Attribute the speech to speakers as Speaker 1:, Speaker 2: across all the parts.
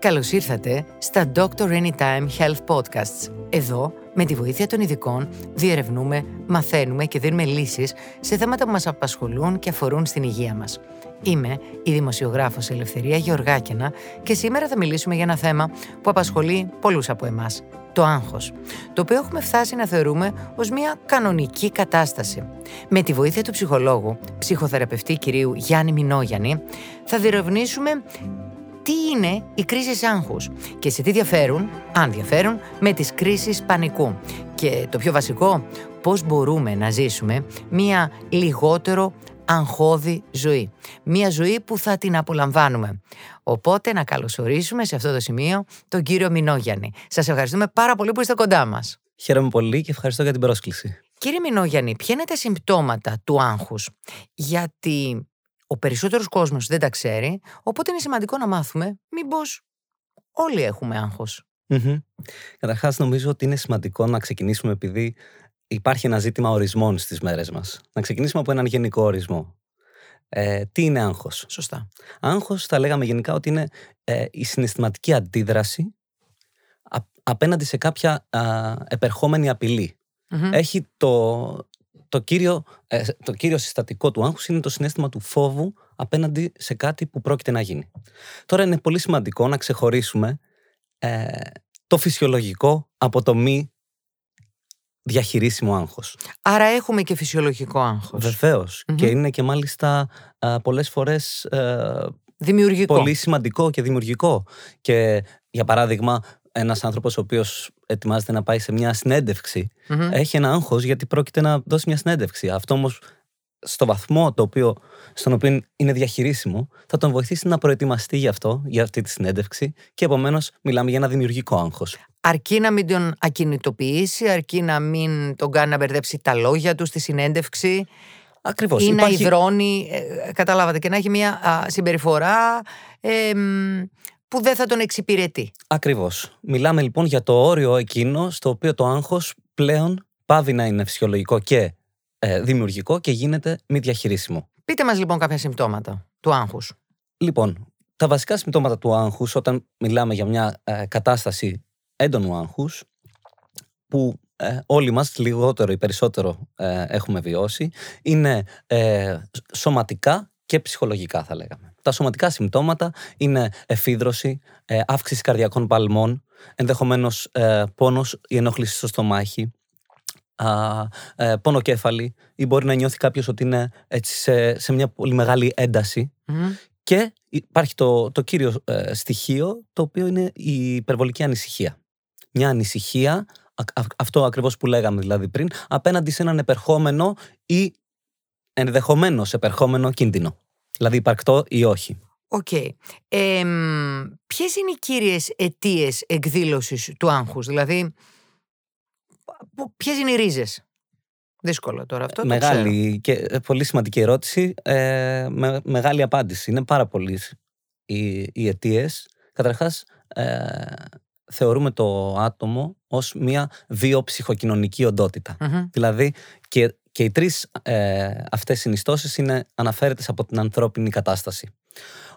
Speaker 1: Καλώς ήρθατε στα Doctor Anytime Health Podcasts. Εδώ, με τη βοήθεια των ειδικών, διερευνούμε, μαθαίνουμε και δίνουμε λύσεις σε θέματα που μας απασχολούν και αφορούν στην υγεία μας. Είμαι η δημοσιογράφος Ελευθερία Γεωργάκινα και σήμερα θα μιλήσουμε για ένα θέμα που απασχολεί πολλούς από εμάς. Το άγχος, το οποίο έχουμε φτάσει να θεωρούμε ως μια κανονική κατάσταση. Με τη βοήθεια του ψυχολόγου, ψυχοθεραπευτή κυρίου Γιάννη Μινόγιαννη, θα διερευνήσουμε τι είναι οι κρίσεις άγχους και σε τι διαφέρουν, αν διαφέρουν, με τις κρίσεις πανικού. Και το πιο βασικό, πώς μπορούμε να ζήσουμε μία λιγότερο αγχώδη ζωή. Μία ζωή που θα την απολαμβάνουμε. Οπότε να καλωσορίσουμε σε αυτό το σημείο τον κύριο Μινόγιαννη. Σας ευχαριστούμε πάρα πολύ που είστε κοντά μας.
Speaker 2: Χαίρομαι πολύ και ευχαριστώ για την πρόσκληση.
Speaker 1: Κύριε Μινόγιαννη, ποια είναι τα συμπτώματα του άγχους; Γιατί ο περισσότερος κόσμος δεν τα ξέρει, οπότε είναι σημαντικό να μάθουμε μήπως όλοι έχουμε άγχος.
Speaker 2: Mm-hmm. Καταρχάς, νομίζω ότι είναι σημαντικό να ξεκινήσουμε επειδή υπάρχει ένα ζήτημα ορισμών στις μέρες μας. Να ξεκινήσουμε από έναν γενικό ορισμό. Ε, τι είναι άγχος;
Speaker 1: Σωστά.
Speaker 2: Άγχος θα λέγαμε γενικά ότι είναι ε, η συναισθηματική αντίδραση απέναντι σε κάποια επερχόμενη Έχει το, το κύριο, ε, το κύριο συστατικό του άγχους είναι το συνέστημα του φόβου απέναντι σε κάτι που πρόκειται να γίνει. Τώρα είναι πολύ σημαντικό να ξεχωρίσουμε ε, το φυσιολογικό από το μη διαχειρίσιμο άγχος.
Speaker 1: Άρα έχουμε και φυσιολογικό άγχος.
Speaker 2: Και είναι και μάλιστα ε, πολλές φορές ε,
Speaker 1: δημιουργικό.
Speaker 2: πολύ σημαντικό και δημιουργικό. Και για παράδειγμα ένας άνθρωπος ο οποίος ετοιμάζεται να πάει σε μια συνεντευξη έχει ένα άγχος γιατί πρόκειται να δώσει μια συνέντευξη. Αυτό όμως στο βαθμό το οποίο, στον οποίο είναι διαχειρίσιμο, θα τον βοηθήσει να προετοιμαστεί γι' αυτό, για αυτή τη συνέντευξη και επομένως μιλάμε για ένα δημιουργικό άγχος.
Speaker 1: Αρκεί να μην τον ακινητοποιήσει, αρκεί να μην τον κάνει να μπερδέψει τα λόγια του στη συνέντευξη.
Speaker 2: Ακριβώς.
Speaker 1: Ή να υδρώνει, ε, καταλάβατε, και να έχει μια συμπεριφορά που δεν θα τον εξυπηρετεί.
Speaker 2: Ακριβώς. Μιλάμε λοιπόν για το όριο εκείνο στο οποίο το άγχος πλέον πάβει να είναι φυσιολογικό και ε, δημιουργικό και γίνεται μη διαχειρίσιμο.
Speaker 1: Πείτε μας λοιπόν κάποια συμπτώματα του άγχους.
Speaker 2: Λοιπόν, τα βασικά συμπτώματα του άγχους, όταν μιλάμε για μια ε, κατάσταση έντονου άγχους, που ε, όλοι μας λιγότερο ή περισσότερο έχουμε βιώσει, είναι σωματικά και ψυχολογικά θα λέγαμε. Τα σωματικά συμπτώματα είναι εφίδρωση, ε, αύξηση καρδιακών παλμών, ενδεχομένως ε, πόνος ή ενόχληση στο στομάχι, ε, πόνο κέφαλη ή μπορεί να νιώθει κάποιος ότι είναι έτσι σε, μια πολύ μεγάλη και υπάρχει το, το κύριο στοιχείο το οποίο είναι η υπερβολική ανησυχία. Μια ανησυχία, αυτό ακριβώς που λέγαμε δηλαδή πριν, απέναντι σε έναν επερχόμενο ή ενδεχομένως επερχόμενο κίνδυνο δηλαδή υπαρκτό ή όχι.
Speaker 1: OK. Okay. Ε, ποιες είναι οι κύριες αιτίες εκδήλωσης του άγχους, δηλαδή ποιες είναι οι ρίζες; Δύσκολο τώρα αυτό.
Speaker 2: Μεγάλη και ε, πολύ σημαντική ερώτηση. Ε, με, μεγάλη απάντηση. Είναι πάρα πολλοί οι, οι αιτίες. Καταρχάς, ε, θεωρούμε το άτομο ως μια βιοψυχοκοινωνική Δηλαδή, και και οι τρεις ε, αυτές συνιστώσεις είναι αναφέρετες από την ανθρώπινη κατάσταση.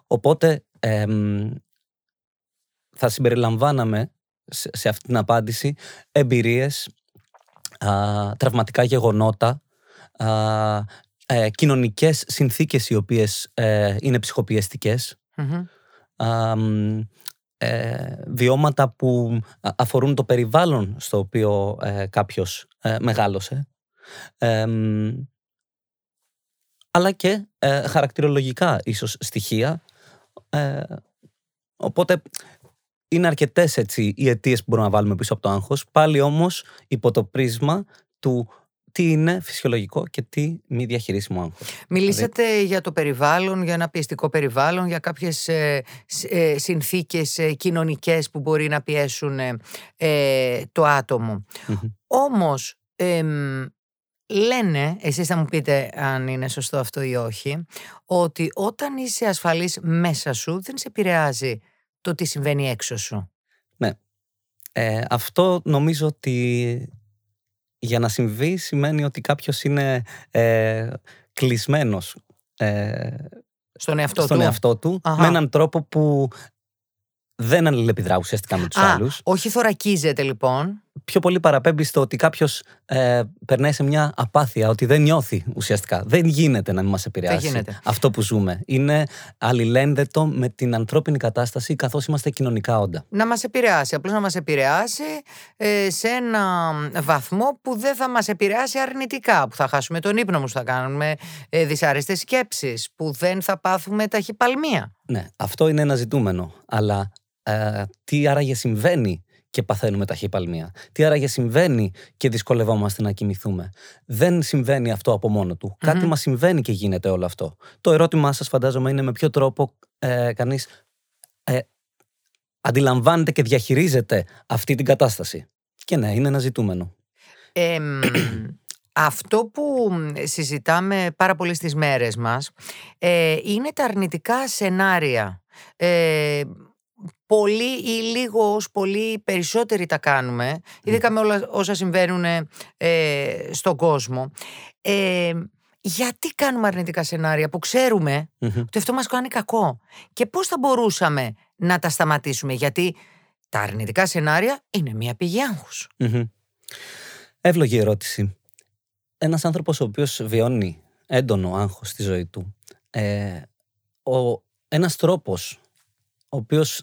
Speaker 2: Οπότε θα συμπεριλαμβάναμε σε, αυτή την απάντηση εμπειρίες, τραυματικά γεγονότα, α, ε, κοινωνικές συνθήκες οι οποίες ε, είναι ψυχοπιεστικες ε, βιώματα που αφορούν το περιβάλλον στο οποίο ε, κάποιος ε, μεγάλωσε αλλά και ε, χαρακτηρολογικά ίσως στοιχεία. Ε, οπότε είναι αρκετές έτσι οι αιτίες που μπορούμε να βάλουμε πίσω από το άγχος. Πάλι όμως υπό το πρίσμα του τι είναι φυσιολογικό και τι μη διαχειρίσιμο άγχος.
Speaker 1: Μιλήσατε δηλαδή για το περιβάλλον, για ένα πιεστικό περιβάλλον, για κάποιες ε, ε, συνθήκες ε, κοινωνικές που μπορεί να πιέσουν ε, το άτομο. Όμως, Λένε, εσείς θα μου πείτε αν είναι σωστό αυτό ή όχι, ότι όταν είσαι ασφαλής μέσα σου δεν σε επηρεάζει το τι συμβαίνει έξω σου.
Speaker 2: Ναι. Ε, αυτό νομίζω ότι για να συμβεί σημαίνει ότι κάποιος είναι ε, κλεισμένος ε,
Speaker 1: στον εαυτό
Speaker 2: στον
Speaker 1: του,
Speaker 2: εαυτό του με έναν τρόπο που δεν αλληλεπιδρά ουσιαστικά με τους
Speaker 1: Α,
Speaker 2: άλλους.
Speaker 1: όχι θωρακίζεται λοιπόν.
Speaker 2: Πιο πολύ παραπέμπει στο ότι κάποιος ε, περνάει σε μια απάθεια, ότι δεν νιώθει ουσιαστικά. Δεν γίνεται να μην μας επηρεάσει
Speaker 1: γίνεται.
Speaker 2: αυτό που ζούμε. Είναι αλληλένδετο με την ανθρώπινη κατάσταση καθώς είμαστε κοινωνικά όντα.
Speaker 1: Να μας επηρεάσει, απλώς να μας επηρεάσει ε, σε ένα βαθμό που δεν θα μας επηρεάσει αρνητικά, που θα χάσουμε τον ύπνο μας, που θα κάνουμε ε, δυσάρεστες σκέψεις, που δεν θα πάθουμε ταχυπαλμία.
Speaker 2: Ναι, αυτό είναι ένα ζητούμενο. Αλλά ε, τι άραγε συμβαίνει και παθαίνουμε ταχυπαλμία. Τι άραγε συμβαίνει και δυσκολευόμαστε να κοιμηθούμε; Δεν συμβαίνει αυτό από μόνο του. Κάτι μας συμβαίνει και γίνεται όλο αυτό. Το ερώτημά σας, φαντάζομαι, είναι με ποιο τρόπο ε, κανείς ε, αντιλαμβάνεται και διαχειρίζεται αυτή την κατάσταση. Και ναι, είναι ένα ζητούμενο.
Speaker 1: Ε, μ, αυτό που συζητάμε πάρα πολύ στις μέρες μας ε, είναι τα αρνητικά σενάρια. Ε, πολύ ή λίγο ως πολύ περισσότεροι τα κάνουμε, ειδικά με όλα όσα συμβαίνουν ε, στον κόσμο. Ε, γιατί κάνουμε αρνητικά σενάρια που ξέρουμε
Speaker 2: Μμμ.
Speaker 1: ότι αυτό μας κάνει κακό; Και πώς θα μπορούσαμε να τα σταματήσουμε; Γιατί τα αρνητικά σενάρια είναι μια πηγή άγχους.
Speaker 2: Μμμ. Εύλογη ερώτηση. Ένας άνθρωπος ο οποίος βιώνει έντονο άγχος στη ζωή του, ε, ο, ένας τρόπος ο οποίος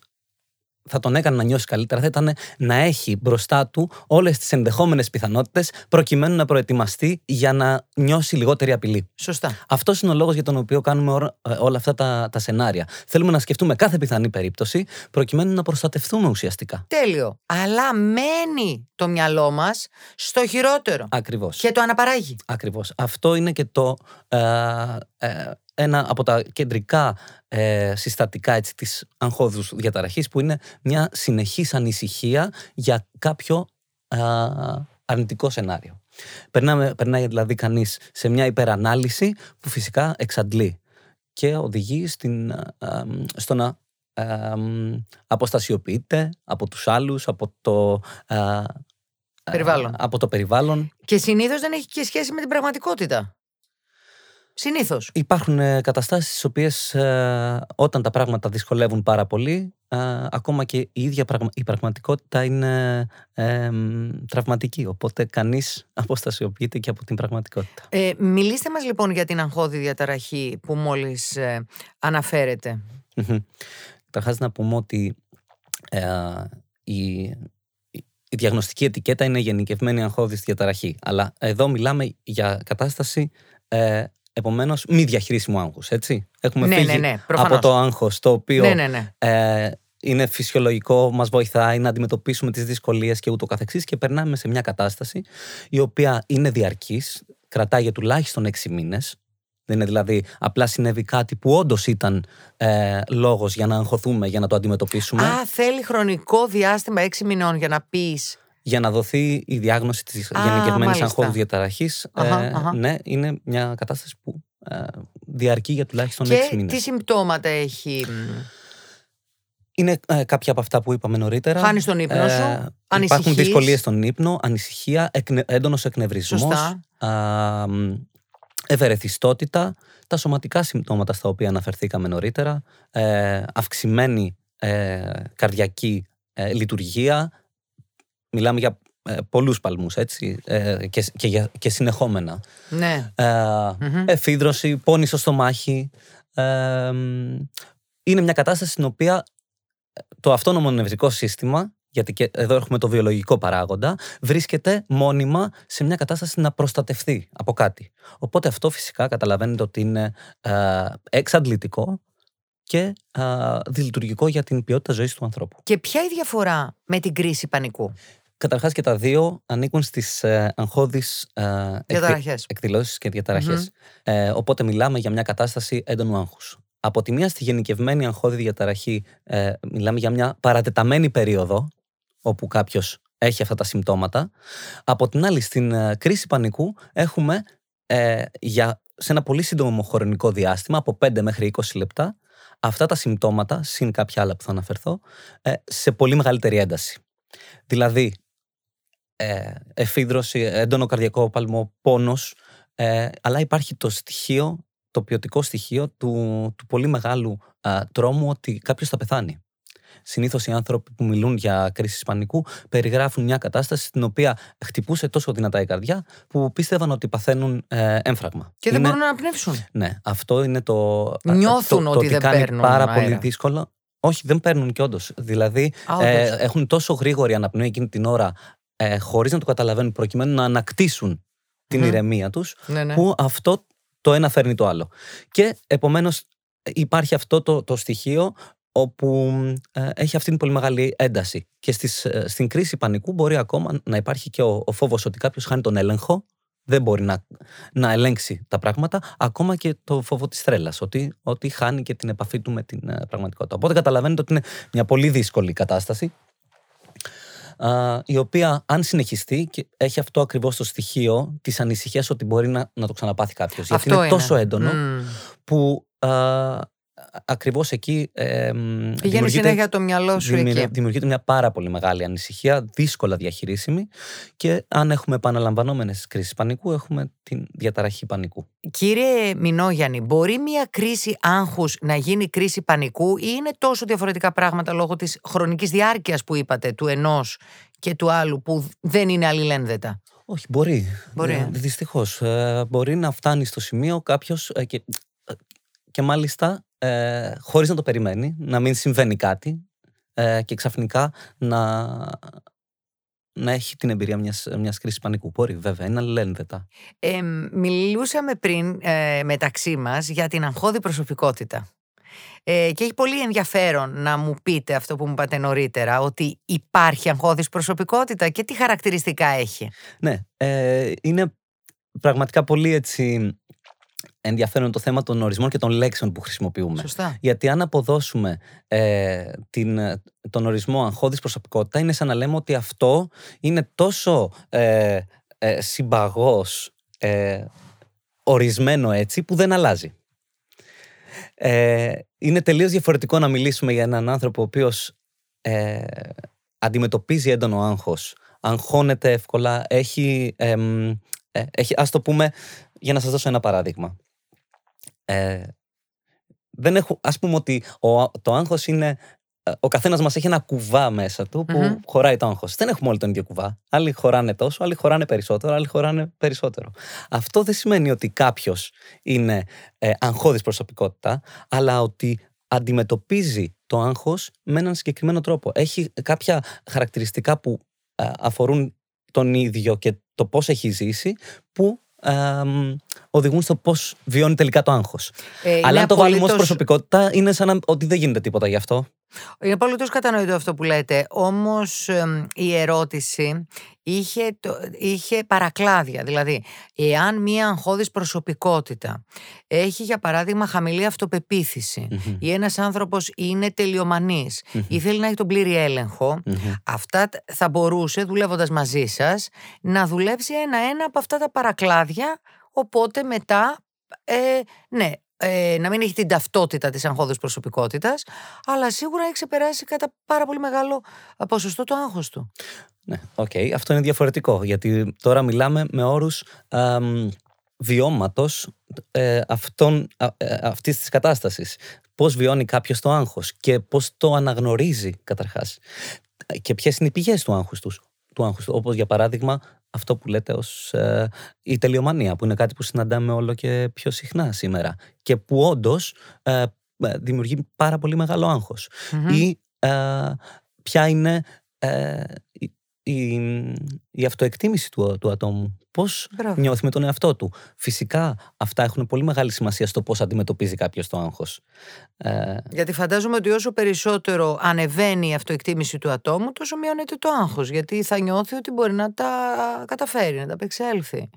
Speaker 2: θα τον έκανε να νιώσει καλύτερα θα ήταν να έχει μπροστά του όλες τις ενδεχόμενες πιθανότητες προκειμένου να προετοιμαστεί για να νιώσει λιγότερη απειλή.
Speaker 1: Σωστά.
Speaker 2: Αυτός είναι ο λόγος για τον οποίο κάνουμε όρα- ε, όλα αυτά τα, τα σενάρια. Θέλουμε να σκεφτούμε κάθε πιθανή περίπτωση προκειμένου να προστατευτούμε ουσιαστικά.
Speaker 1: Τέλειο. Αλλά μένει το μυαλό μας στο χειρότερο
Speaker 2: Ακριβώς.
Speaker 1: και το αναπαράγει.
Speaker 2: Ακριβώς. Αυτό είναι και το ε, ε, ένα από τα κεντρικά ε, συστατικά έτσι, της αγχώδους διαταραχής που είναι μια συνεχής ανησυχία για κάποιο ε, αρνητικό σενάριο. Περνάμε, περνάει δηλαδή κανείς σε μια υπερανάλυση που φυσικά εξαντλεί και οδηγεί στην, ε, ε, στο να ε, αποστασιοποιείται από τους άλλους, από το, ε, ε,
Speaker 1: Περιβάλλον.
Speaker 2: από το περιβάλλον
Speaker 1: Και συνήθως δεν έχει και σχέση με την πραγματικότητα. Συνήθως.
Speaker 2: Υπάρχουν ε, καταστάσεις στις οποίες ε, όταν τα πράγματα δυσκολεύουν πάρα πολύ ε, ακόμα και η ίδια πραγμα- η πραγματικότητα είναι ε, μ, τραυματική οπότε κανείς αποστασιοποιείται και από την πραγματικότητα.
Speaker 1: Ε, μιλήστε μας λοιπόν για την αγχώδη διαταραχή που μόλις ε, αναφέρετε.
Speaker 2: Μμμ. Καταρχάς να πούμε ότι ε, η, η διαγνωστική ετικέτα είναι γενικευμένη αγχώδης διαταραχή αλλά εδώ μιλάμε για κατάσταση ε, επομένως μη διαχειρίσιμου άγχους έτσι. Έχουμε
Speaker 1: ναι,
Speaker 2: φύγει
Speaker 1: ναι, ναι, προφανώς.
Speaker 2: από το άγχος το οποίο
Speaker 1: Ναι, ναι, ναι.
Speaker 2: ε, είναι φυσιολογικό, μας βοηθάει να αντιμετωπίσουμε τις δυσκολίες και ούτω καθεξής και περνάμε σε μια κατάσταση η οποία είναι διαρκής, κρατάει για τουλάχιστον έξι μήνες. Δεν είναι δηλαδή απλά συνέβη κάτι που όντως ήταν ε, λόγος για να αγχωθούμε, για να το αντιμετωπίσουμε,
Speaker 1: Α, θέλει χρονικό διάστημα έξι μηνών για να πεις
Speaker 2: για να δοθεί η διάγνωση της
Speaker 1: Α,
Speaker 2: γενικευμένης
Speaker 1: μάλιστα.
Speaker 2: αγχώδους διαταραχής.
Speaker 1: Αχα,
Speaker 2: ε,
Speaker 1: αχα.
Speaker 2: Ναι, είναι μια κατάσταση που ε, διαρκεί για τουλάχιστον
Speaker 1: και
Speaker 2: έξι μήνες.
Speaker 1: τι συμπτώματα έχει. μ,
Speaker 2: Είναι ε, κάποια από αυτά που είπαμε νωρίτερα.
Speaker 1: Χάνεις τον ύπνο σου,
Speaker 2: Υπάρχουν
Speaker 1: ανησυχείς.
Speaker 2: δυσκολίες στον ύπνο, ανησυχία, εκνε, έντονος εκνευρισμός,
Speaker 1: Σωστά.
Speaker 2: α, μ, ευερεθιστότητα, τα σωματικά συμπτώματα στα οποία αναφερθήκαμε νωρίτερα, ε, αυξημένη ε, καρδιακή ε, λειτουργία, μιλάμε για ε, πολλούς παλμούς έτσι, ε, και, και, για- και συνεχόμενα.
Speaker 1: Ναι.
Speaker 2: Ε,
Speaker 1: Μμμ.
Speaker 2: εφίδρωση, πόνη στο στομάχι. Ε, μ, είναι μια κατάσταση στην οποία ε, το αυτόνομο νευρικό σύστημα, γιατί και εδώ έχουμε το βιολογικό παράγοντα, βρίσκεται μόνιμα σε μια κατάσταση να προστατευτεί από κάτι. Οπότε αυτό φυσικά καταλαβαίνετε ότι είναι ε, εξαντλητικό και ε, διλειτουργικό για την ποιότητα ζωής του ανθρώπου.
Speaker 1: Και ποια η διαφορά με την κρίση πανικού;
Speaker 2: Καταρχάς και τα δύο ανήκουν στις ε, αγχώδεις ε, εκδη-
Speaker 1: Διαταραχές.
Speaker 2: εκδηλώσεις και διαταραχες Ε, οπότε μιλάμε για μια κατάσταση έντονου άγχους. Από τη μία στη γενικευμένη αγχώδη διαταραχή ε, μιλάμε για μια παρατεταμένη περίοδο όπου κάποιος έχει αυτά τα συμπτώματα. Από την άλλη στην ε, κρίση πανικού έχουμε ε, για, σε ένα πολύ σύντομο χρονικό διάστημα από 5 μέχρι 20 λεπτά αυτά τα συμπτώματα, συν κάποια άλλα που θα αναφερθώ, ε, σε πολύ μεγαλύτερη ένταση. Δηλαδή, ε, εφίδρωση, έντονο καρδιακό παλμό, πόνος, ε, αλλά υπάρχει το στοιχείο, το ποιοτικό στοιχείο του, του πολύ μεγάλου α, τρόμου ότι κάποιος θα πεθάνει. συνήθως οι άνθρωποι που μιλούν για κρίση πανικού περιγράφουν μια κατάσταση στην οποία χτυπούσε τόσο δυνατά η καρδιά που πίστευαν ότι παθαίνουν ε, έμφραγμα.
Speaker 1: Και δεν μπορούν να αναπνεύσουν.
Speaker 2: Ναι, αυτό είναι το.
Speaker 1: Νιώθουν
Speaker 2: το,
Speaker 1: ότι
Speaker 2: το
Speaker 1: δεν
Speaker 2: κάνει
Speaker 1: παίρνουν
Speaker 2: πάρα
Speaker 1: αέρα.
Speaker 2: πολύ δύσκολο. Όχι, δεν παίρνουν και όντως. Δηλαδή,
Speaker 1: Α,
Speaker 2: ε,
Speaker 1: όντως.
Speaker 2: έχουν τόσο γρήγορη αναπνοή εκείνη την ώρα, ε, χωρίς να το καταλαβαίνουν, προκειμένου να ανακτήσουν την
Speaker 1: Μμμ.
Speaker 2: ηρεμία τους,
Speaker 1: Ναι, ναι.
Speaker 2: που αυτό το ένα φέρνει το άλλο. Και επομένως υπάρχει αυτό το, το στοιχείο όπου ε, έχει αυτή την πολύ μεγάλη ένταση. Και στις, ε, στην κρίση πανικού μπορεί ακόμα να υπάρχει και ο, ο φόβος ότι κάποιος χάνει τον έλεγχο, δεν μπορεί να, να ελέγξει τα πράγματα, ακόμα και το φόβο της θρέλας, ότι, ότι χάνει και την επαφή του με την ε, πραγματικότητα. Οπότε καταλαβαίνετε ότι είναι μια πολύ δύσκολη κατάσταση, α, η οποία αν συνεχιστεί και έχει αυτό ακριβώς το στοιχείο της ανησυχίας ότι μπορεί να, να το ξαναπάθει κάποιος. Γιατί
Speaker 1: Αυτό
Speaker 2: είναι τόσο έντονο
Speaker 1: Μμ.
Speaker 2: που α, ακριβώς εκεί ε, μ,
Speaker 1: Πηγαίνει
Speaker 2: δημιουργείται-
Speaker 1: συνέχεια το μυαλό σου
Speaker 2: δημιουργεί-
Speaker 1: εκεί.
Speaker 2: δημιουργείται μια πάρα πολύ μεγάλη ανησυχία, δύσκολα διαχειρίσιμη και αν έχουμε επαναλαμβανόμενες κρίσεις πανικού έχουμε την διαταραχή πανικού.
Speaker 1: Κύριε Μινόγιαννη, μπορεί μια κρίση άγχους να γίνει κρίση πανικού ή είναι τόσο διαφορετικά πράγματα λόγω της χρονικής διάρκειας που είπατε του ενός και του άλλου που δεν είναι αλληλένδετα;
Speaker 2: Όχι, μπορεί.
Speaker 1: Μπορεί,
Speaker 2: Ε,
Speaker 1: ε.
Speaker 2: δυστυχώς. Ε, μπορεί να φτάνει στο σημείο κάποιος ε, και, και μάλιστα ε, χωρίς να το περιμένει, να μην συμβαίνει κάτι ε, και ξαφνικά να, να έχει την εμπειρία μιας, μιας κρίσης πανικού. Μπορεί βέβαια, είναι αλληλένδετα.
Speaker 1: Ε, μιλούσαμε πριν ε, μεταξύ μας για την αγχώδη προσωπικότητα. Ε, και έχει πολύ ενδιαφέρον να μου πείτε αυτό που μου είπατε νωρίτερα, ότι υπάρχει αγχώδης προσωπικότητα και τι χαρακτηριστικά έχει.
Speaker 2: Ναι, ε, είναι πραγματικά πολύ έτσι ενδιαφέρον το θέμα των ορισμών και των λέξεων που χρησιμοποιούμε.
Speaker 1: Σωστά.
Speaker 2: Γιατί αν αποδώσουμε ε, την, ε, τον ορισμό αγχώδης προσωπικότητα, είναι σαν να λέμε ότι αυτό είναι τόσο ε, ε, συμπαγός ε, ορισμένο έτσι που δεν αλλάζει. Ε, είναι τελείως διαφορετικό να μιλήσουμε για έναν άνθρωπο ο οποίος ε, αντιμετωπίζει έντονο άγχος, αγχώνεται εύκολα, έχει, εμ, ε, έχει, ας το πούμε, για να σας δώσω ένα παράδειγμα. Ε, δεν έχω, ας πούμε ότι ο, το άγχος είναι ε, ο καθένας μας έχει ένα κουβά μέσα του που
Speaker 1: Μμμ.
Speaker 2: χωράει το άγχος. Δεν έχουμε όλοι τον ίδιο κουβά. Άλλοι χωράνε τόσο, άλλοι χωράνε περισσότερο, άλλοι χωράνε περισσότερο. Αυτό δεν σημαίνει ότι κάποιος είναι ε, αγχώδης προσωπικότητα, αλλά ότι αντιμετωπίζει το άγχος με έναν συγκεκριμένο τρόπο. Έχει κάποια χαρακτηριστικά που ε, αφορούν τον ίδιο και το πώς έχει ζήσει, που ε, μ, οδηγούν στο πώς βιώνει τελικά το άγχος.
Speaker 1: Ε, είναι
Speaker 2: Αλλά αν το βάλουμε ως
Speaker 1: απολύτως-
Speaker 2: προσωπικότητα, είναι σαν να, ότι δεν γίνεται τίποτα γι' αυτό.
Speaker 1: Είναι απολύτω κατανοητό αυτό που λέτε. Όμως η ερώτηση είχε, το, είχε παρακλάδια. Δηλαδή, εάν μία αγχώδης προσωπικότητα έχει, για παράδειγμα, χαμηλή αυτοπεποίθηση
Speaker 2: Μμμ.
Speaker 1: ή ένας άνθρωπος είναι τελειομανής
Speaker 2: Μμμ.
Speaker 1: ή θέλει να έχει τον πλήρη έλεγχο,
Speaker 2: Μμμ.
Speaker 1: αυτά τ- θα μπορούσε, δουλεύοντας μαζί σας, να δουλέψει ένα-ένα από αυτά τα παρακλάδια, οπότε μετά, ε, ναι, ε, να μην έχει την ταυτότητα της αγχώδους προσωπικότητας, αλλά σίγουρα έχει ξεπεράσει κατά πάρα πολύ μεγάλο ε, ποσοστό το άγχος του.
Speaker 2: Ναι, οκ. Αυτό είναι διαφορετικό, γιατί τώρα μιλάμε με όρους αμ, βιώματος ε, αυτών, α, ε, αυτής της κατάστασης. Πώς βιώνει κάποιος το άγχος και πώς το αναγνωρίζει καταρχάς. Και ποιες είναι οι πηγές του άγχους, τους, του άγχους του. Όπως για παράδειγμα αυτό που λέτε ως ε, η τελειομανία, που είναι κάτι που συναντάμε όλο και πιο συχνά σήμερα και που όντως ε, ε, δημιουργεί πάρα πολύ μεγάλο άγχος
Speaker 1: Μμμ.
Speaker 2: ή ε, ποια είναι ε, η, η, η αυτοεκτίμηση του, του ατόμου. Πώς
Speaker 1: Μπράβο.
Speaker 2: νιώθει με τον εαυτό του. Φυσικά αυτά έχουν πολύ μεγάλη σημασία στο πώς αντιμετωπίζει κάποιος το άγχος. Ε,
Speaker 1: Γιατί φαντάζομαι ότι όσο περισσότερο ανεβαίνει η αυτοεκτίμηση του ατόμου, τόσο μειώνεται το άγχος. Γιατί θα νιώθει ότι μπορεί να τα καταφέρει, να τα απεξέλθει.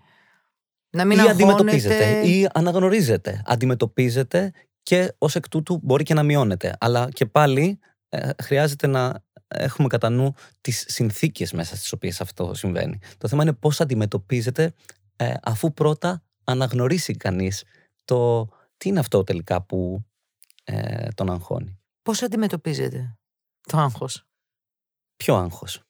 Speaker 1: Να μην
Speaker 2: ή
Speaker 1: αγχώνεται.
Speaker 2: αντιμετωπίζεται ή αναγνωρίζεται. Αντιμετωπίζεται και ως εκ τούτου μπορεί και να μειώνεται. Αλλά και πάλι ε, χρειάζεται να έχουμε κατά νου τις συνθήκες μέσα στις οποίες αυτό συμβαίνει. Το θέμα είναι πώς αντιμετωπίζεται ε, αφού πρώτα αναγνωρίσει κανείς το τι είναι αυτό τελικά που ε, τον αγχώνει.
Speaker 1: Πώς αντιμετωπίζετε το άγχος;
Speaker 2: Ποιο άγχος;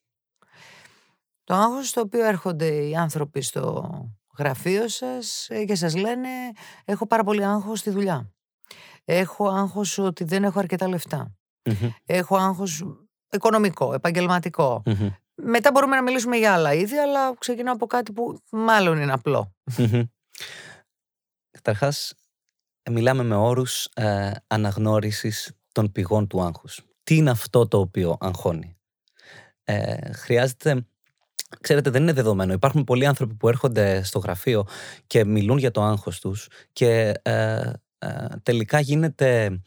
Speaker 1: Το άγχος στο οποίο έρχονται οι άνθρωποι στο γραφείο σας ε, και σας λένε έχω πάρα πολύ άγχος στη δουλειά. Έχω άγχος ότι δεν έχω αρκετά λεφτά.
Speaker 2: Μμμ.
Speaker 1: έχω άγχος οικονομικό, επαγγελματικό.
Speaker 2: Μμμ.
Speaker 1: Μετά μπορούμε να μιλήσουμε για άλλα είδη, αλλά ξεκινάω από κάτι που μάλλον είναι απλό.
Speaker 2: Μμμ. Καταρχάς, μιλάμε με όρους ε, αναγνώρισης των πηγών του άγχους. Τι είναι αυτό το οποίο αγχώνει; Ε, χρειάζεται, ξέρετε δεν είναι δεδομένο. Υπάρχουν πολλοί άνθρωποι που έρχονται στο γραφείο και μιλούν για το άγχος τους και ε, ε, τελικά γίνεται,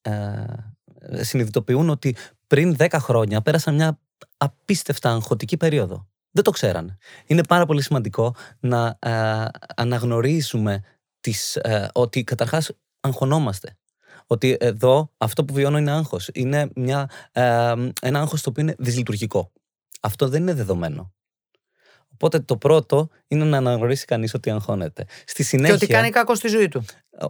Speaker 2: ε, συνειδητοποιούν ότι πριν 10 χρόνια πέρασαν μια απίστευτα αγχωτική περίοδο. Δεν το ξέρανε. Είναι πάρα πολύ σημαντικό να ε, αναγνωρίσουμε τις, ε, ότι καταρχάς αγχωνόμαστε. Ότι εδώ αυτό που βιώνω είναι άγχος. Είναι μια, ε, ένα άγχος το οποίο είναι δυσλειτουργικό. Αυτό δεν είναι δεδομένο. Οπότε το πρώτο είναι να αναγνωρίσει κανείς ότι αγχώνεται. Στη συνέχεια,
Speaker 1: Και ότι κάνει κακό στη ζωή του.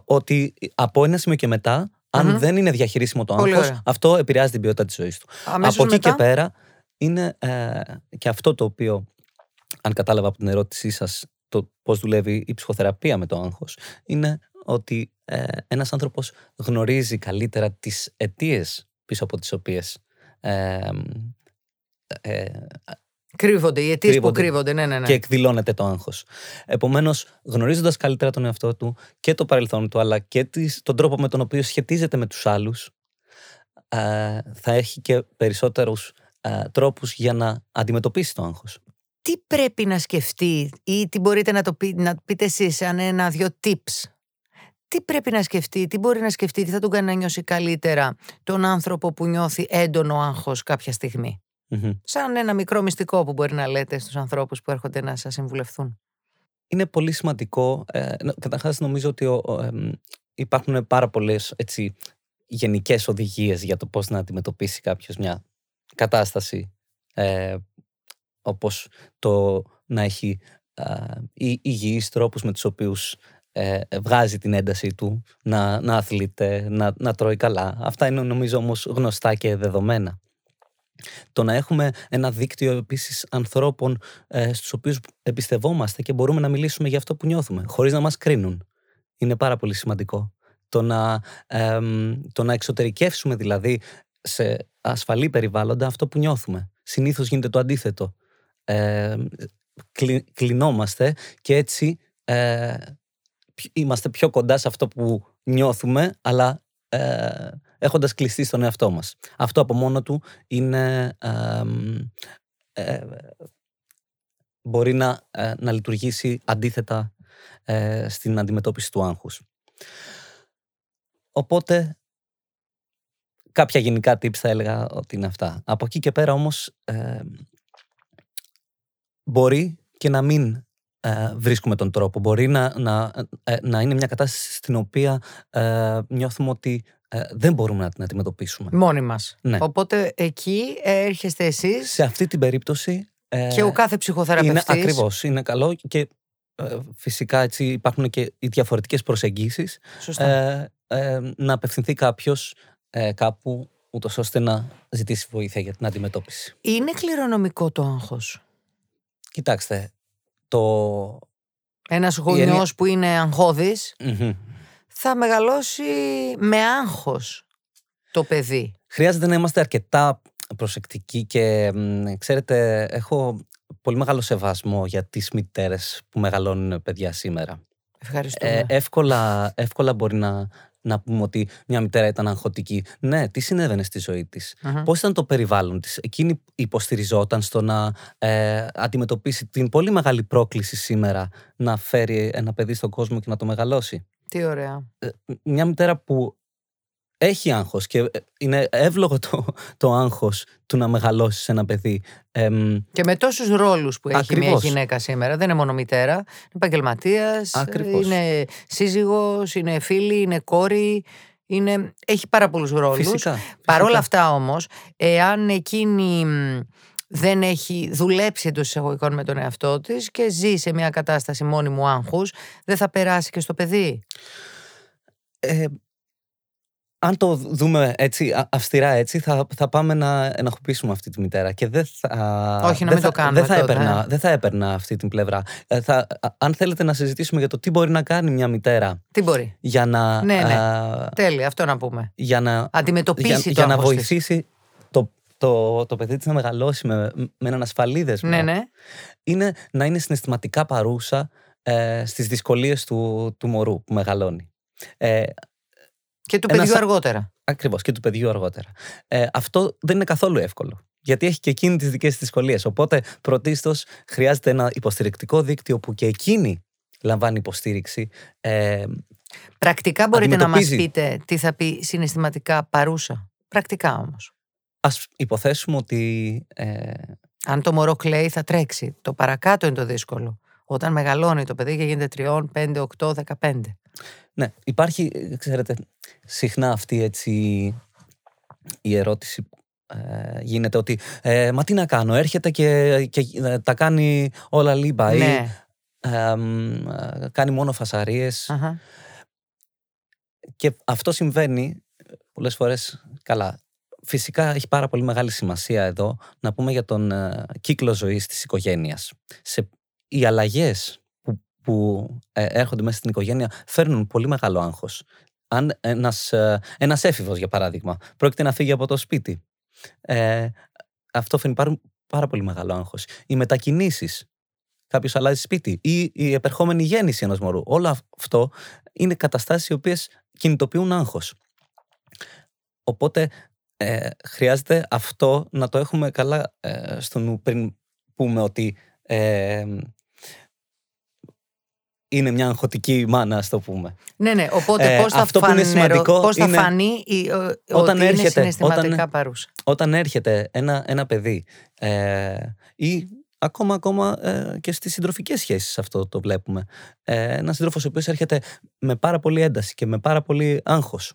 Speaker 2: ότι από ένα σημείο και μετά, αν
Speaker 1: Μμμ.
Speaker 2: δεν είναι διαχειρίσιμο το
Speaker 1: Πολύ
Speaker 2: άγχος,
Speaker 1: ωραία.
Speaker 2: αυτό επηρεάζει την ποιότητα της ζωής του.
Speaker 1: Αμέσως
Speaker 2: από εκεί
Speaker 1: μετά,
Speaker 2: και πέρα είναι ε, και αυτό το οποίο, αν κατάλαβα από την ερώτησή σας, το πώς δουλεύει η ψυχοθεραπεία με το άγχος, είναι ότι ε, ένας άνθρωπος γνωρίζει καλύτερα τις αιτίες πίσω από τις οποίες ε, ε,
Speaker 1: κρύβονται οι αιτίες που
Speaker 2: κρύβονται.
Speaker 1: κρύβονται. Ναι, ναι, ναι.
Speaker 2: και εκδηλώνεται το άγχος. Επομένως, γνωρίζοντας καλύτερα τον εαυτό του και το παρελθόν του, αλλά και τις- τον τρόπο με τον οποίο σχετίζεται με τους άλλους, ε, θα έχει και περισσότερους ε, τρόπους για να αντιμετωπίσει το άγχος.
Speaker 1: Τι πρέπει να σκεφτεί ή τι μπορείτε να, το πει, να πείτε εσείς σαν ένα-δυο tips. Τι πρέπει να σκεφτεί, τι μπορεί να σκεφτεί, τι θα τον κάνει να νιώσει καλύτερα τον άνθρωπο που νιώθει έντονο άγχος κάποια στιγμή.
Speaker 2: Μμμ.
Speaker 1: Σαν ένα μικρό μυστικό που μπορεί να λέτε στους ανθρώπους που έρχονται να σας συμβουλευθούν.
Speaker 2: Είναι πολύ σημαντικό. Ε, νο- καταρχάς, νομίζω ότι ο- ο, εμ, υπάρχουν πάρα πολλές έτσι, γενικές οδηγίες για το πώς να αντιμετωπίσει κάποιος μια κατάσταση ε, όπως το να έχει α, ει- υγιείς τρόπους με τους οποίους ε, βγάζει την ένταση του, να, να αθλείται, να, να τρώει καλά. Αυτά είναι νομίζω όμως γνωστά και δεδομένα. Το να έχουμε ένα δίκτυο επίσης ανθρώπων ε, στους οποίους εμπιστευόμαστε και μπορούμε να μιλήσουμε για αυτό που νιώθουμε, χωρίς να μας κρίνουν. Είναι πάρα πολύ σημαντικό. Το να, εμ, το να εξωτερικεύσουμε δηλαδή σε ασφαλή περιβάλλοντα αυτό που νιώθουμε. Συνήθως γίνεται το αντίθετο. Ε, κλει- κλεινόμαστε και έτσι ε, πι- είμαστε πιο κοντά σε αυτό που νιώθουμε, αλλά ε, έχοντας κλειστεί στον εαυτό μας. Αυτό από μόνο του είναι... εμ, ε, μπορεί να, ε, να λειτουργήσει αντίθετα ε, στην αντιμετώπιση του άγχους. Οπότε, κάποια γενικά tips θα έλεγα ότι είναι αυτά. Από εκεί και πέρα όμως, ε, μπορεί και να μην ε, βρίσκουμε τον τρόπο. Μπορεί να, να, ε, να είναι μια κατάσταση στην οποία ε, νιώθουμε ότι ε, δεν μπορούμε να την αντιμετωπίσουμε.
Speaker 1: Μόνοι μας.
Speaker 2: Ναι.
Speaker 1: Οπότε εκεί έρχεστε εσείς
Speaker 2: Σε αυτή την περίπτωση... ε,
Speaker 1: και ο κάθε
Speaker 2: είναι
Speaker 1: ψυχοθεραπευτής.
Speaker 2: ακριβώς, είναι καλό και ε, φυσικά έτσι υπάρχουν και οι διαφορετικές προσεγγίσεις
Speaker 1: Σωστά.
Speaker 2: ε, ε, να απευθυνθεί κάποιος ε, κάπου ούτως ώστε να ζητήσει βοήθεια για την αντιμετώπιση.
Speaker 1: Είναι κληρονομικό το άγχος.
Speaker 2: Κοιτάξτε, το...
Speaker 1: Ένας
Speaker 2: έννοια-
Speaker 1: γονιός που είναι αγχώδης
Speaker 2: Μμμ.
Speaker 1: θα μεγαλώσει με άγχος το παιδί.
Speaker 2: Χρειάζεται να είμαστε αρκετά προσεκτικοί και μ, ξέρετε, έχω πολύ μεγάλο σεβασμό για τις μητέρες που μεγαλώνουν παιδιά σήμερα.
Speaker 1: Ευχαριστούμε.
Speaker 2: Ε, εύκολα, εύκολα μπορεί να, να πούμε ότι μια μητέρα ήταν αγχωτική. Ναι, τι συνέβαινε στη ζωή της;
Speaker 1: Μμμ.
Speaker 2: Πώς ήταν το περιβάλλον της; Εκείνη υποστηριζόταν στο να ε, αντιμετωπίσει την πολύ μεγάλη πρόκληση σήμερα να φέρει ένα παιδί στον κόσμο και να το μεγαλώσει;
Speaker 1: Τι ωραία.
Speaker 2: Ε, μια μητέρα που έχει άγχος και ε, είναι εύλογο το, το άγχος του να μεγαλώσεις ένα παιδί. Εμ,
Speaker 1: Και με τόσους ρόλους που έχει μια
Speaker 2: Ακριβώς.
Speaker 1: γυναίκα σήμερα. Δεν είναι μόνο μητέρα. Είναι επαγγελματίας,
Speaker 2: Ακριβώς.
Speaker 1: είναι σύζυγος, είναι φίλη, είναι κόρη. Είναι... Έχει πάρα πολλούς ρόλους.
Speaker 2: φυσικά.
Speaker 1: Παρ' όλα
Speaker 2: φυσικά.
Speaker 1: αυτά όμως, εάν εκείνη μ, δεν έχει δουλέψει εντός εισαγωγικών με τον εαυτό της και ζει σε μια κατάσταση μόνιμου άγχους, δεν θα περάσει και στο παιδί.
Speaker 2: Ε, αν το δούμε έτσι, αυστηρά έτσι, θα, θα πάμε να ενοχοποιήσουμε αυτή τη μητέρα. Και δεν θα.
Speaker 1: Όχι, να μην το κάνουμε.
Speaker 2: Δεν θα, έπαιρνα, δεν θα έπαιρνα αυτή την πλευρά. Ε, θα, αν θέλετε να συζητήσουμε για το τι μπορεί να κάνει μια μητέρα.
Speaker 1: Τι μπορεί.
Speaker 2: Για να.
Speaker 1: Ναι, ναι. Τέλεια, αυτό να πούμε.
Speaker 2: Για να
Speaker 1: αντιμετωπίσει
Speaker 2: για,
Speaker 1: το
Speaker 2: για να βοηθήσει το, το, το παιδί της να μεγαλώσει με, με έναν ασφαλή δεσμό.
Speaker 1: Ναι, ναι.
Speaker 2: Είναι να είναι συναισθηματικά παρούσα ε, στις δυσκολίες του, του μωρού που μεγαλώνει. Ε,
Speaker 1: και του παιδιού αργότερα.
Speaker 2: Ακριβώς, και του παιδιού αργότερα. Ε, αυτό δεν είναι καθόλου εύκολο. Γιατί έχει και εκείνη τις δικές της δυσκολίες. Οπότε, πρωτίστως, χρειάζεται ένα υποστηρικτικό δίκτυο που και εκείνη λαμβάνει υποστήριξη. Ε,
Speaker 1: Πρακτικά μπορείτε να μας πείτε τι θα πει συναισθηματικά παρούσα. Πρακτικά όμως.
Speaker 2: Ας υποθέσουμε ότι... Ε...
Speaker 1: Αν το μωρό κλαίει θα τρέξει. Το παρακάτω είναι το δύσκολο. Όταν μεγαλώνει το παιδί και γίνεται 3, 5, 8, 15.
Speaker 2: Ναι, υπάρχει, ξέρετε, συχνά αυτή έτσι η ερώτηση ε, γίνεται ότι ε, μα τι να κάνω, έρχεται και, και ε, τα κάνει όλα λίμπα ή ναι. κάνει μόνο Και αυτό συμβαίνει πολλές φορές καλά. Φυσικά έχει πάρα πολύ μεγάλη σημασία εδώ να πούμε για τον κύκλο ζωής της οικογένειας. Σε, οι αλλαγές που ε, έρχονται μέσα στην οικογένεια φέρνουν πολύ μεγάλο άγχος. Αν ένας, ε, ένας έφηβος, για παράδειγμα, πρόκειται να φύγει από το σπίτι, ε, αυτό φέρνει πάρα, πάρα πολύ μεγάλο άγχος. Οι μετακινήσεις, κάποιος αλλάζει σπίτι ή η επερχόμενη γέννηση ενός μωρού, όλο αυτό είναι καταστάσεις οι οποίες κινητοποιούν άγχος. Οπότε ε, χρειάζεται αυτό να το έχουμε καλά ε, στο νου πριν πούμε ότι ε, είναι μια αγχωτική μάνα, ας το πούμε.
Speaker 1: Ναι, ναι. Οπότε ε, πώς θα, αυτό που σημαντικό πώς θα φανεί η, όταν ότι έρχεται, είναι συναισθηματικά όταν, παρούσα.
Speaker 2: Όταν έρχεται ένα, ένα παιδί ε, ή ακόμα, ακόμα ε, και στις συντροφικές σχέσεις αυτό το βλέπουμε. Ε, ένας σύντροφος ο οποίος έρχεται με πάρα πολύ ένταση και με πάρα πολύ αγχος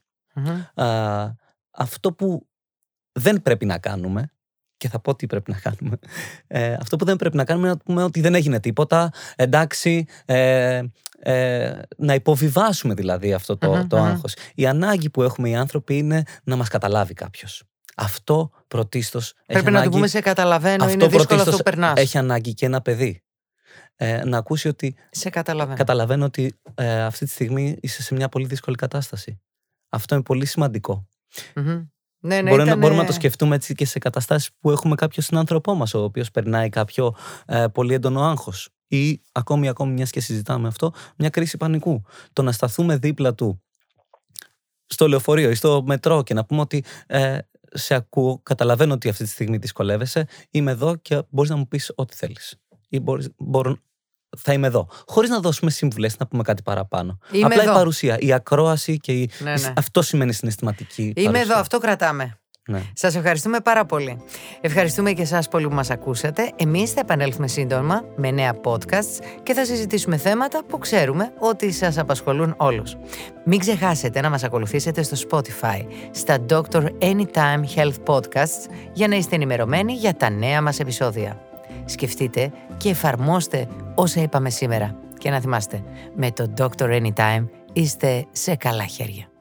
Speaker 2: αυτό που δεν πρέπει να κάνουμε και θα πω τι πρέπει να κάνουμε. Ε, αυτό που δεν πρέπει να κάνουμε είναι να πούμε ότι δεν έγινε τίποτα. Εντάξει, ε, ε, να υποβιβάσουμε δηλαδή αυτό το, το άγχος. Η ανάγκη που έχουμε οι άνθρωποι είναι να μας καταλάβει κάποιος. Αυτό πρωτίστως.
Speaker 1: Πρέπει
Speaker 2: να
Speaker 1: το πούμε σε καταλαβαίνω, είναι δύσκολο αυτό που περνάς.
Speaker 2: Έχει ανάγκη και ένα παιδί. Ε, να ακούσει ότι.
Speaker 1: Σε καταλαβαίνω.
Speaker 2: Καταλαβαίνω ότι ε, αυτή τη στιγμή είσαι σε μια πολύ δύσκολη κατάσταση. Αυτό είναι πολύ
Speaker 1: ναι, ναι,
Speaker 2: Μπορεί να, μπορούμε να το σκεφτούμε έτσι και σε καταστάσεις που έχουμε κάποιο συνάνθρωπό μας, ο οποίος περνάει κάποιο ε, πολύ έντονο άγχος. Ή ακόμη, ακόμη μιας και συζητάμε αυτό, μια κρίση πανικού. Το να σταθούμε δίπλα του στο λεωφορείο ή στο μετρό και να πούμε ότι ε, σε ακούω, καταλαβαίνω ότι αυτή τη στιγμή δυσκολεύεσαι, είμαι εδώ και μπορείς να μου πεις ό,τι θέλεις. Ή μπορείς, μπορώ, θα είμαι εδώ. Χωρίς να δώσουμε σύμβουλε, να πούμε κάτι παραπάνω.
Speaker 1: Είμαι
Speaker 2: Απλά
Speaker 1: εδώ.
Speaker 2: η παρουσία, η ακρόαση και η... Ναι, ναι. αυτό σημαίνει συναισθηματική.
Speaker 1: Είμαι
Speaker 2: παρουσία.
Speaker 1: εδώ, αυτό κρατάμε.
Speaker 2: Ναι.
Speaker 1: Σας ευχαριστούμε πάρα πολύ. Ευχαριστούμε και εσάς πολύ που μας ακούσατε. Εμείς θα επανέλθουμε σύντομα με νέα podcasts και θα συζητήσουμε θέματα που ξέρουμε ότι σας απασχολούν όλους. Μην ξεχάσετε να μας ακολουθήσετε στο Spotify, στα Dr. Anytime Health Podcasts για να είστε ενημερωμένοι για τα νέα μας επεισόδια. Σκεφτείτε και εφαρμόστε όσα είπαμε σήμερα. Και να θυμάστε, με το Dr. Anytime είστε σε καλά χέρια.